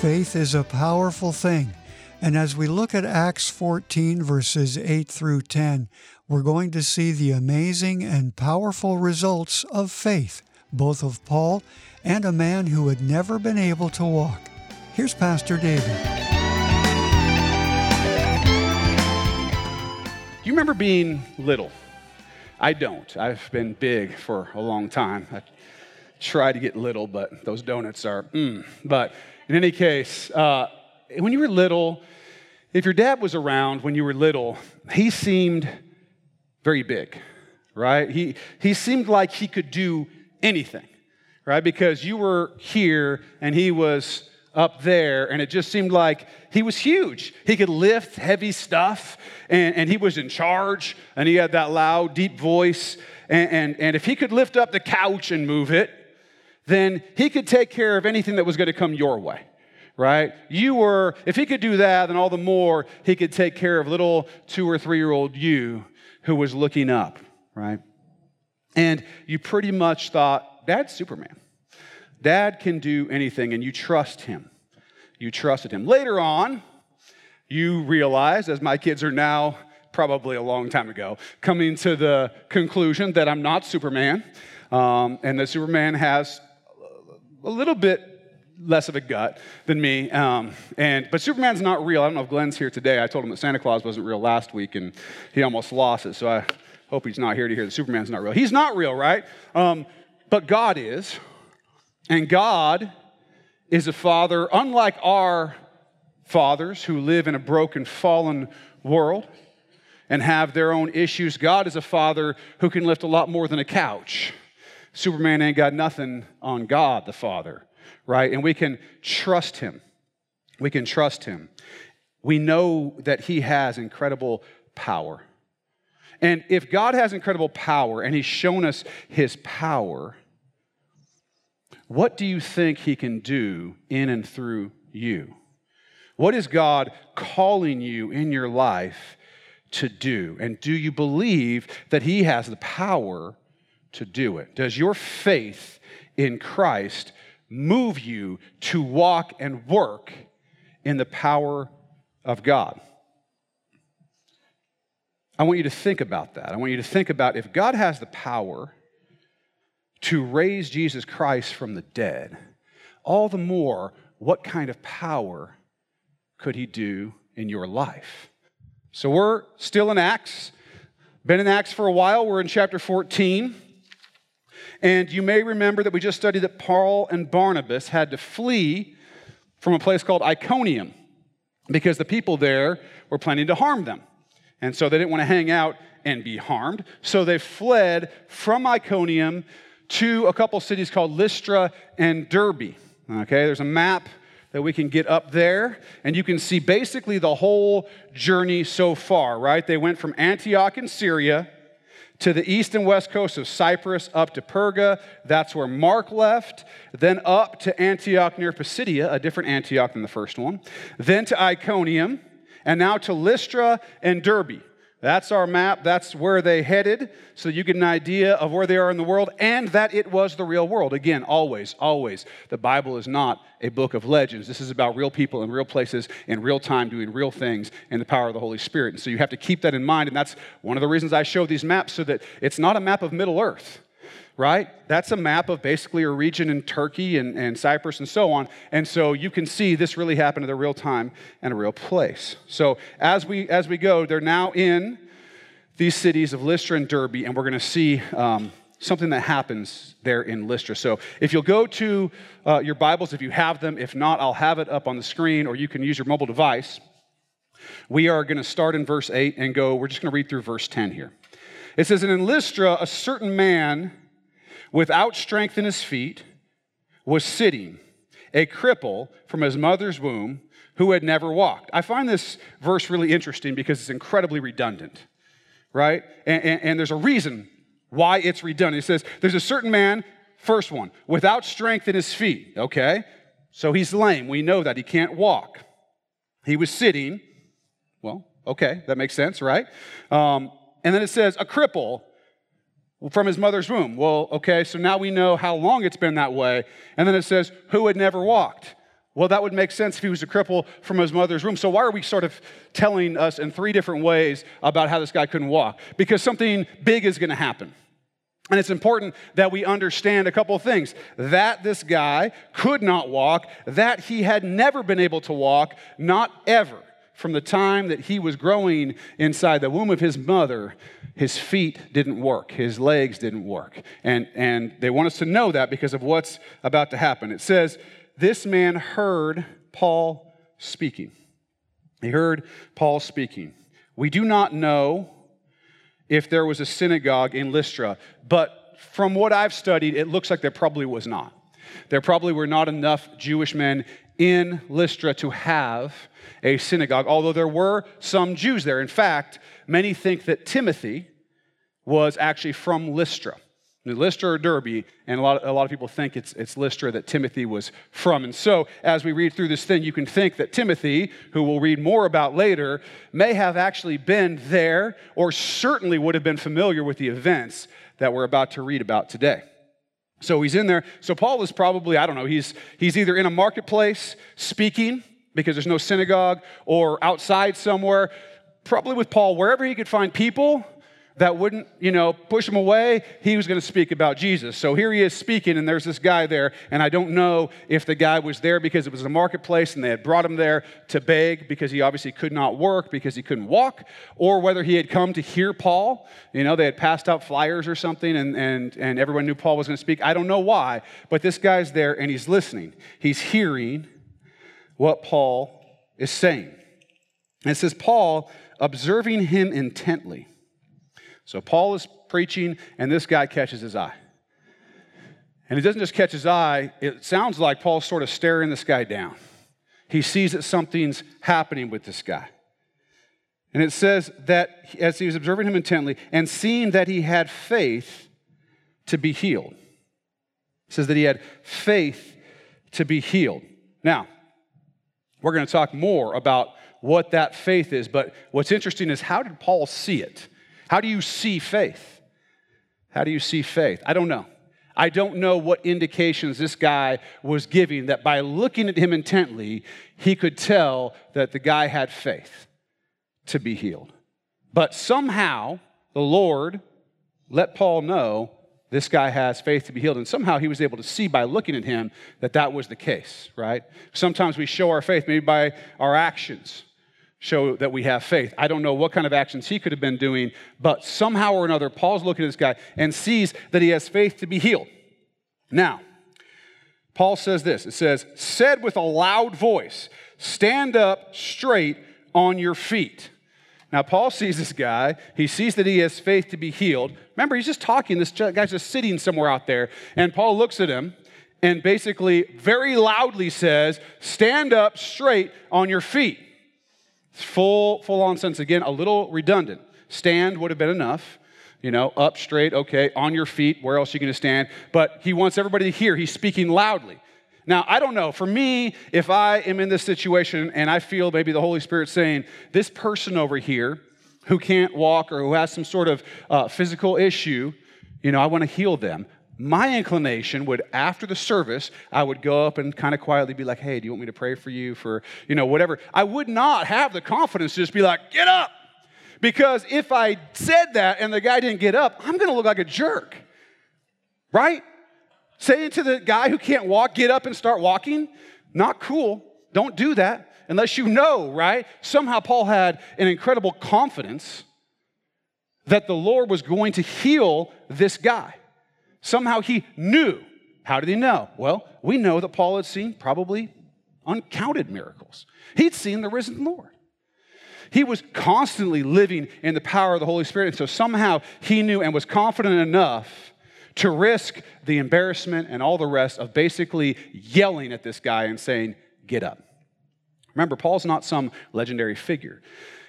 Faith is a powerful thing. And as we look at Acts 14, verses 8 through 10, we're going to see the amazing and powerful results of faith, both of Paul and a man who had never been able to walk. Here's Pastor David. You remember being little? I don't. I've been big for a long time. I try to get little, but those donuts are, mm. But in any case, uh, when you were little, if your dad was around when you were little, he seemed very big, right? He, he seemed like he could do anything, right? Because you were here and he was up there, and it just seemed like he was huge. He could lift heavy stuff, and, and he was in charge, and he had that loud, deep voice. And, and, and if he could lift up the couch and move it, then he could take care of anything that was going to come your way right? You were, if he could do that, then all the more he could take care of little two or three year old you who was looking up, right? And you pretty much thought, Dad's Superman. Dad can do anything, and you trust him. You trusted him. Later on, you realized, as my kids are now probably a long time ago, coming to the conclusion that I'm not Superman, um, and that Superman has a little bit less of a gut than me. Um, and but Superman's not real. I don't know if Glenn's here today. I told him that Santa Claus wasn't real last week, and he almost lost it. So I hope he's not here to hear that Superman's not real. He's not real, right? Um, but God is, and God is a father unlike our fathers who live in a broken, fallen world and have their own issues. God is a father who can lift a lot more than a couch. Superman ain't got nothing on God the Father right? And we can trust him. We can trust him. We know that he has incredible power. And if God has incredible power and he's shown us his power, what do you think he can do in and through you? What is God calling you in your life to do? And do you believe that he has the power to do it? Does your faith in Christ move you to walk and work in the power of God. I want you to think about that. I want you to think about if God has the power to raise Jesus Christ from the dead, all the more, what kind of power could he do in your life? So we're still in Acts, been in Acts for a while. We're in chapter 14. And you may remember that we just studied that Paul and Barnabas had to flee from a place called Iconium because the people there were planning to harm them. And so they didn't want to hang out and be harmed. So they fled from Iconium to a couple cities called Lystra and Derbe. Okay, there's a map that we can get up there, and you can see basically the whole journey so far, right? They went from Antioch in Syria to the east and west coast of Cyprus up to Perga. That's where Mark left. Then up to Antioch near Pisidia, a different Antioch than the first one. Then to Iconium, and now to Lystra and Derbe. That's our map. That's where they headed, so you get an idea of where they are in the world and that it was the real world. Again, always, always, the Bible is not a book of legends. This is about real people in real places in real time doing real things in the power of the Holy Spirit. And so you have to keep that in mind. And that's one of the reasons I show these maps so that it's not a map of Middle Earth right? That's a map of basically a region in Turkey and, and Cyprus and so on. And so you can see this really happened at a real time and a real place. So as we as we go, they're now in these cities of Lystra and Derbe, and we're going to see um, something that happens there in Lystra. So if you'll go to uh, your Bibles, if you have them, if not, I'll have it up on the screen, or you can use your mobile device. We are going to start in verse 8 and go, we're just going to read through verse 10 here. It says, And in Lystra, a certain man without strength in his feet, was sitting, a cripple from his mother's womb who had never walked. I find this verse really interesting because it's incredibly redundant, right? And, and, and there's a reason why it's redundant. It says, There's a certain man, first one, without strength in his feet, okay? So he's lame. We know that. He can't walk. He was sitting. Well, okay, that makes sense, right? Um, and then it says, a cripple from his mother's womb. Well, okay, so now we know how long it's been that way. And then it says, who had never walked. Well, that would make sense if he was a cripple from his mother's womb. So, why are we sort of telling us in three different ways about how this guy couldn't walk? Because something big is going to happen. And it's important that we understand a couple of things that this guy could not walk, that he had never been able to walk, not ever. From the time that he was growing inside the womb of his mother, his feet didn't work, his legs didn't work. And, and they want us to know that because of what's about to happen. It says, This man heard Paul speaking. He heard Paul speaking. We do not know if there was a synagogue in Lystra, but from what I've studied, it looks like there probably was not. There probably were not enough Jewish men in Lystra to have a synagogue, although there were some Jews there. In fact, many think that Timothy was actually from Lystra. Lystra or Derbe, and a lot, a lot of people think it's, it's Lystra that Timothy was from. And so, as we read through this thing, you can think that Timothy, who we'll read more about later, may have actually been there or certainly would have been familiar with the events that we're about to read about today. So he's in there. So Paul is probably, I don't know, he's, he's either in a marketplace speaking because there's no synagogue or outside somewhere, probably with Paul, wherever he could find people that wouldn't, you know, push him away, he was going to speak about Jesus. So here he is speaking, and there's this guy there, and I don't know if the guy was there because it was a marketplace and they had brought him there to beg because he obviously could not work because he couldn't walk, or whether he had come to hear Paul. You know, they had passed out flyers or something, and, and, and everyone knew Paul was going to speak. I don't know why, but this guy's there and he's listening. He's hearing what Paul is saying. And it says, Paul, observing him intently, so Paul is preaching, and this guy catches his eye. And he doesn't just catch his eye, it sounds like Paul's sort of staring this guy down. He sees that something's happening with this guy. And it says that as he was observing him intently and seeing that he had faith to be healed, it says that he had faith to be healed. Now, we're going to talk more about what that faith is, but what's interesting is how did Paul see it? How do you see faith? How do you see faith? I don't know. I don't know what indications this guy was giving that by looking at him intently, he could tell that the guy had faith to be healed. But somehow the Lord let Paul know this guy has faith to be healed. And somehow he was able to see by looking at him that that was the case, right? Sometimes we show our faith maybe by our actions show that we have faith. I don't know what kind of actions he could have been doing, but somehow or another, Paul's looking at this guy and sees that he has faith to be healed. Now, Paul says this it says, said with a loud voice, stand up straight on your feet. Now, Paul sees this guy. He sees that he has faith to be healed. Remember, he's just talking. This guy's just sitting somewhere out there. And Paul looks at him and basically very loudly says, Stand up straight on your feet. Full, full on sense. Again, a little redundant. Stand would have been enough. You know, up straight, okay, on your feet, where else are you going to stand? But he wants everybody to hear. He's speaking loudly. Now, I don't know. For me, if I am in this situation and I feel maybe the Holy Spirit saying, this person over here who can't walk or who has some sort of uh, physical issue, you know, I want to heal them my inclination would after the service i would go up and kind of quietly be like hey do you want me to pray for you for you know whatever? I would not have the confidence to just be like get up! Because if i said that and the guy didn't get up i'm going to look like a jerk right? Saying to the guy who can't walk get up and start walking not cool. Don't do that unless you know right? Somehow paul had an incredible confidence that the lord was going to heal this guy Somehow he knew. How did he know? Well, we know that Paul had seen probably uncounted miracles. He'd seen the risen Lord. He was constantly living in the power of the Holy Spirit. And so somehow he knew and was confident enough to risk the embarrassment and all the rest of basically yelling at this guy and saying, Get up. Remember, Paul's not some legendary figure.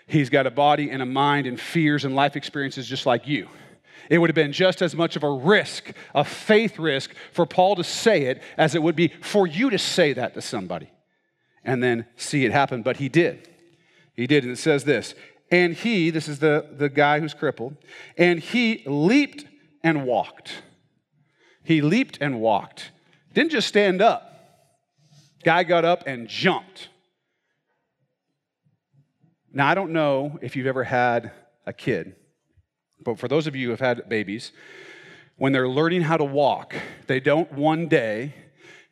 He's got a body and a mind and fears and life experiences just like you. It would have been just as much of a risk, a faith risk, for Paul to say it as it would be for you to say that to somebody and then see it happen. But he did. He did. And it says this And he, this is the, the guy who's crippled, and he leaped and walked. He leaped and walked. Didn't just stand up. Guy got up and jumped. Now, I don't know if you've ever had a kid, but for those of you who have had babies, when they're learning how to walk, they don't one day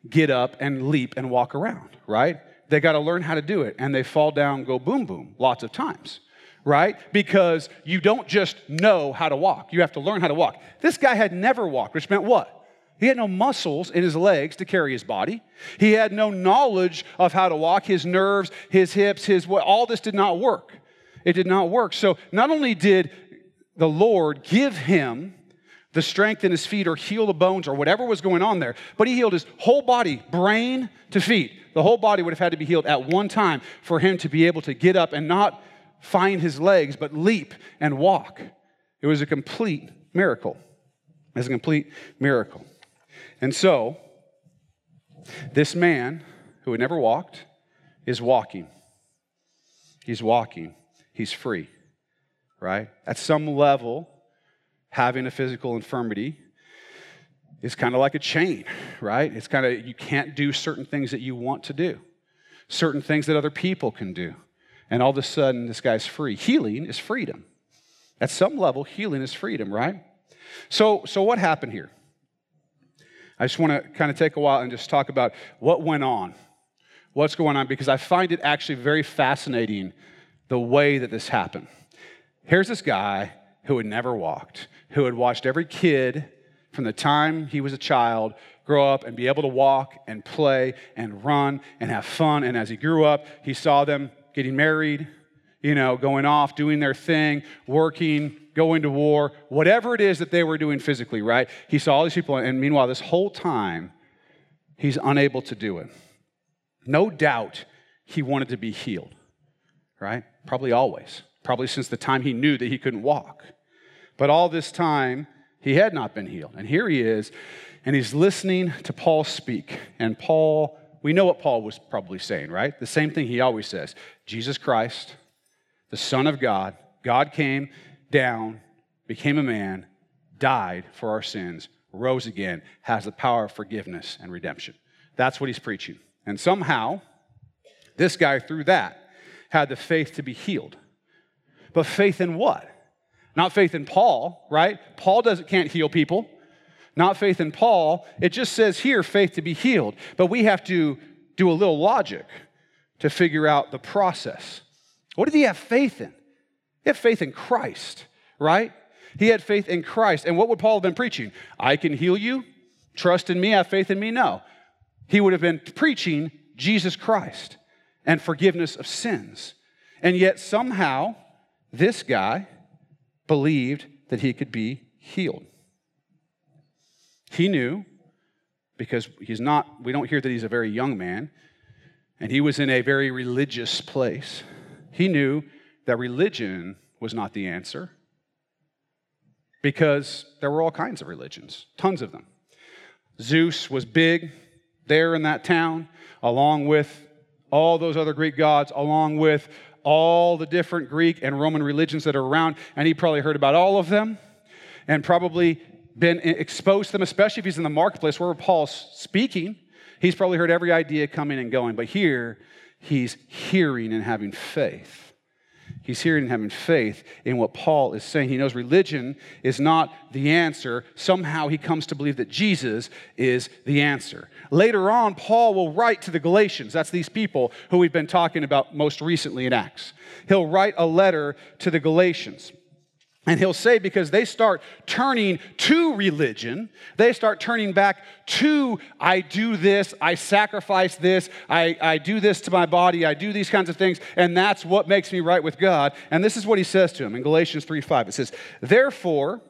get up and leap and walk around, right? They got to learn how to do it, and they fall down, go boom, boom, lots of times, right? Because you don't just know how to walk, you have to learn how to walk. This guy had never walked, which meant what? He had no muscles in his legs to carry his body. He had no knowledge of how to walk. His nerves, his hips, his all this did not work. It did not work. So not only did the Lord give him the strength in his feet or heal the bones or whatever was going on there, but he healed his whole body, brain to feet. The whole body would have had to be healed at one time for him to be able to get up and not find his legs, but leap and walk. It was a complete miracle. It was a complete miracle. And so, this man who had never walked is walking. He's walking. He's free, right? At some level, having a physical infirmity is kind of like a chain, right? It's kind of, you can't do certain things that you want to do, certain things that other people can do. And all of a sudden, this guy's free. Healing is freedom. At some level, healing is freedom, right? So, so what happened here? I just want to kind of take a while and just talk about what went on, what's going on, because I find it actually very fascinating the way that this happened. Here's this guy who had never walked, who had watched every kid from the time he was a child grow up and be able to walk and play and run and have fun. And as he grew up, he saw them getting married, you know, going off, doing their thing, working, going to war, whatever it is that they were doing physically, right? He saw all these people, and meanwhile, this whole time, he's unable to do it. No doubt he wanted to be healed, right? Probably always. Probably since the time he knew that he couldn't walk. But all this time, he had not been healed. And here he is, and he's listening to Paul speak. And Paul, we know what Paul was probably saying, right? The same thing he always says Jesus Christ, the Son of God, God came down, became a man, died for our sins, rose again, has the power of forgiveness and redemption. That's what he's preaching. And somehow, this guy, through that, had the faith to be healed. But faith in what? Not faith in Paul, right? Paul doesn't can't heal people. Not faith in Paul. It just says here faith to be healed. But we have to do a little logic to figure out the process. What did he have faith in? He had faith in Christ, right? He had faith in Christ. And what would Paul have been preaching? I can heal you. Trust in me. Have faith in me. No. He would have been preaching Jesus Christ and forgiveness of sins. And yet, somehow, this guy believed that he could be healed. He knew, because he's not, we don't hear that he's a very young man, and he was in a very religious place. He knew that religion was not the answer because there were all kinds of religions, tons of them. Zeus was big there in that town, along with all those other Greek gods, along with all the different Greek and Roman religions that are around, and he probably heard about all of them and probably been exposed to them, especially if he's in the marketplace where Paul's speaking. He's probably heard every idea coming and going, but here he's hearing and having faith. He's hearing having faith in what Paul is saying. He knows religion is not the answer. Somehow he comes to believe that Jesus is the answer. Later on, Paul will write to the Galatians. That's these people who we've been talking about most recently in Acts. He'll write a letter to the Galatians. And he'll say, because they start turning to religion, they start turning back to, I do this, I sacrifice this, I, I do this to my body, I do these kinds of things, and that's what makes me right with God. And this is what he says to him in Galatians 3 5. It says, Therefore,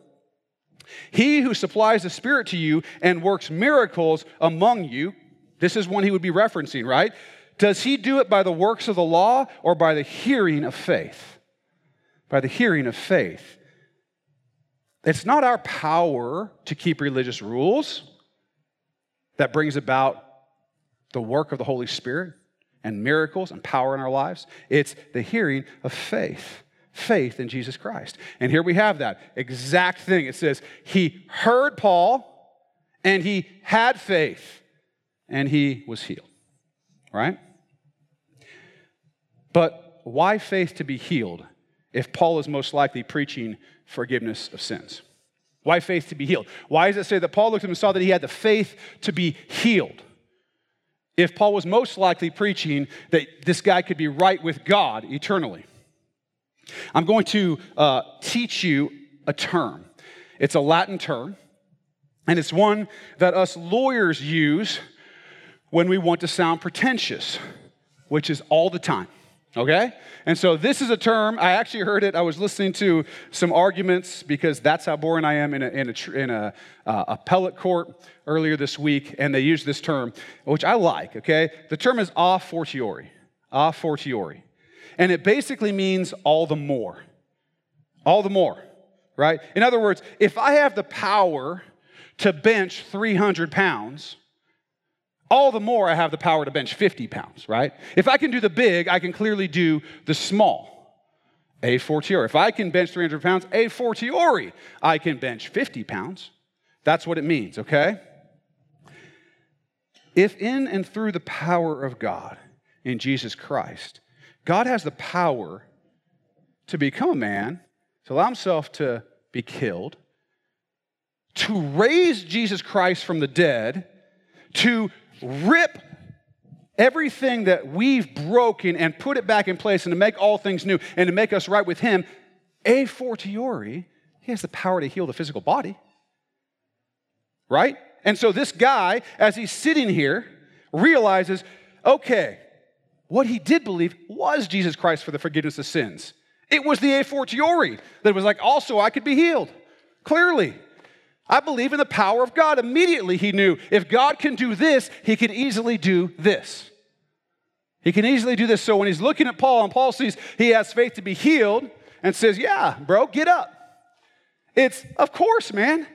he who supplies the Spirit to you and works miracles among you, this is one he would be referencing, right? Does he do it by the works of the law or by the hearing of faith? By the hearing of faith. It's not our power to keep religious rules that brings about the work of the Holy Spirit and miracles and power in our lives. It's the hearing of faith, faith in Jesus Christ. And here we have that exact thing. It says, He heard Paul and he had faith and he was healed. right? But why faith to be healed if Paul is most likely preaching forgiveness of sins? Why faith to be healed? Why does it say that Paul looked at him and saw that he had the faith to be healed? If Paul was most likely preaching that this guy could be right with God eternally. I'm going to uh, teach you a term. It's a Latin term, and it's one that us lawyers use when we want to sound pretentious, which is all the time. Okay? And so this is a term, I actually heard it. I was listening to some arguments because that's how boring I am in a, in a, in a uh, appellate court earlier this week, and they used this term, which I like, okay? The term is a fortiori. A fortiori. And it basically means all the more. All the more, right? In other words, if I have the power to bench 300 pounds, all the more I have the power to bench 50 pounds, right? If I can do the big, I can clearly do the small. A fortiori. If I can bench 300 pounds, a fortiori, I can bench 50 pounds. That's what it means, okay? If in and through the power of God in Jesus Christ, God has the power to become a man, to allow himself to be killed, to raise Jesus Christ from the dead, to rip everything that we've broken and put it back in place and to make all things new and to make us right with Him, a fortiori, He has the power to heal the physical body. Right? And so this guy, as he's sitting here, realizes okay, what he did believe was Jesus Christ for the forgiveness of sins. It was the a fortiori that was like, also, I could be healed. Clearly. I believe in the power of God. Immediately he knew if God can do this, he can easily do this. He can easily do this. So when he's looking at Paul and Paul sees he has faith to be healed and says, Yeah, bro, get up. It's, of course, man.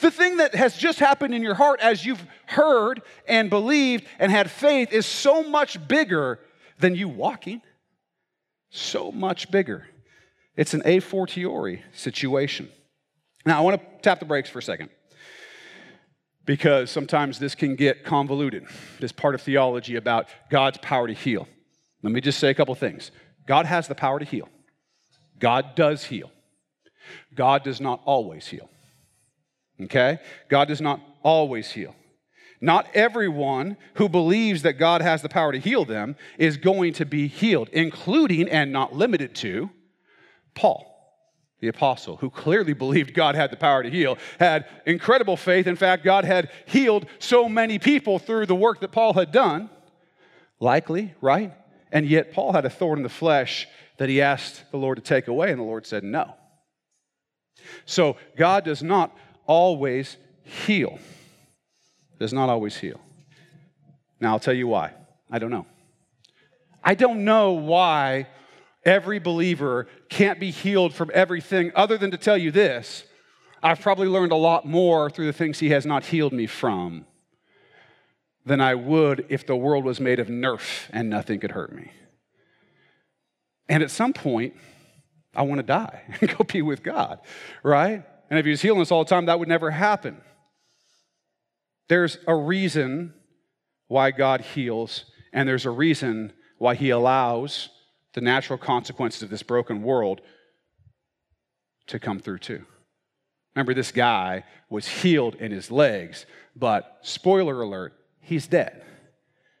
The thing that has just happened in your heart as you've heard and believed and had faith is so much bigger than you walking. So much bigger. It's an a fortiori situation. Now, I want to tap the brakes for a second because sometimes this can get convoluted, this part of theology about God's power to heal. Let me just say a couple things. God has the power to heal, God does heal. God does not always heal. Okay? God does not always heal. Not everyone who believes that God has the power to heal them is going to be healed, including and not limited to Paul the apostle, who clearly believed God had the power to heal, had incredible faith. In fact, God had healed so many people through the work that Paul had done. Likely, right? And yet, Paul had a thorn in the flesh that he asked the Lord to take away, and the Lord said no. So, God does not always heal. Does not always heal. Now, I'll tell you why. I don't know. I don't know why every believer can't be healed from everything other than to tell you this I've probably learned a lot more through the things He has not healed me from than I would if the world was made of Nerf and nothing could hurt me. And at some point, I want to die and go be with God, right? And if He was healing us all the time, that would never happen. There's a reason why God heals, and there's a reason why He allows the natural consequences of this broken world to come through too. Remember, this guy was healed in his legs, but spoiler alert, he's dead.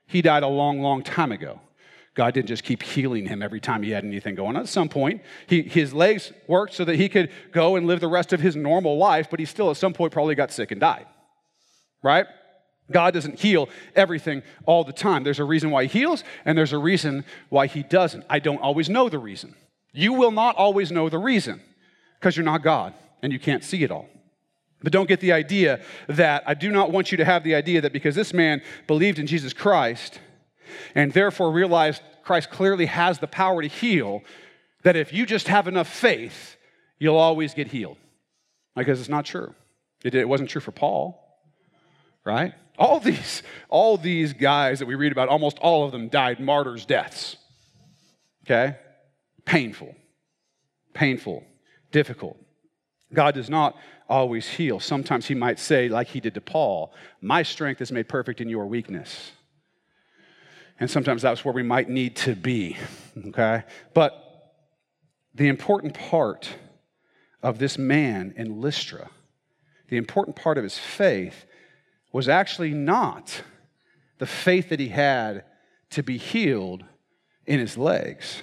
He died a long, long time ago. God didn't just keep healing him every time he had anything going on. At some point, he, his legs worked so that he could go and live the rest of his normal life, but he still, at some point, probably got sick and died. Right? God doesn't heal everything all the time. There's a reason why He heals, and there's a reason why He doesn't. I don't always know the reason. You will not always know the reason because you're not God and you can't see it all. But don't get the idea that I do not want you to have the idea that because this man believed in Jesus Christ and therefore realized Christ clearly has the power to heal, that if you just have enough faith, you'll always get healed. Because it's not true. It, wasn't true for Paul, right? All these, all these guys that we read about, almost all of them died martyrs' deaths. Okay? Painful, painful, difficult. God does not always heal. Sometimes He might say, like He did to Paul, My strength is made perfect in your weakness. And sometimes that's where we might need to be, okay? But the important part of this man in Lystra, the important part of his faith, was actually not the faith that he had to be healed in his legs.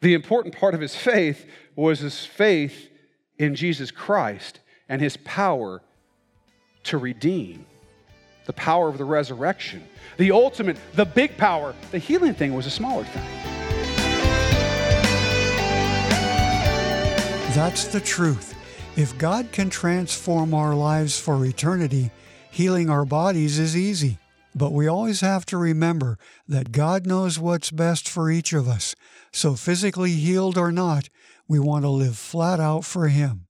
The important part of his faith was his faith in Jesus Christ and his power to redeem, the power of the resurrection. The ultimate, the big power, the healing thing was a smaller thing. That's the truth. If God can transform our lives for eternity, healing our bodies is easy. But we always have to remember that God knows what's best for each of us. So, physically healed or not, we want to live flat out for Him.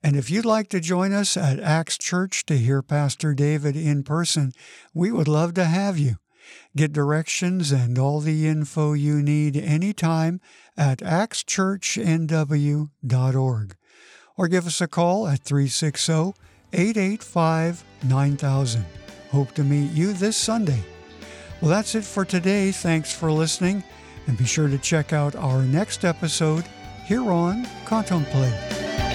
And if you'd like to join us at Acts Church to hear Pastor David in person, we would love to have you. Get directions and all the info you need anytime at axchurchnw.org or give us a call at 360 885 9000. Hope to meet you this Sunday. Well, that's it for today. Thanks for listening, and be sure to check out our next episode here on Contemplate.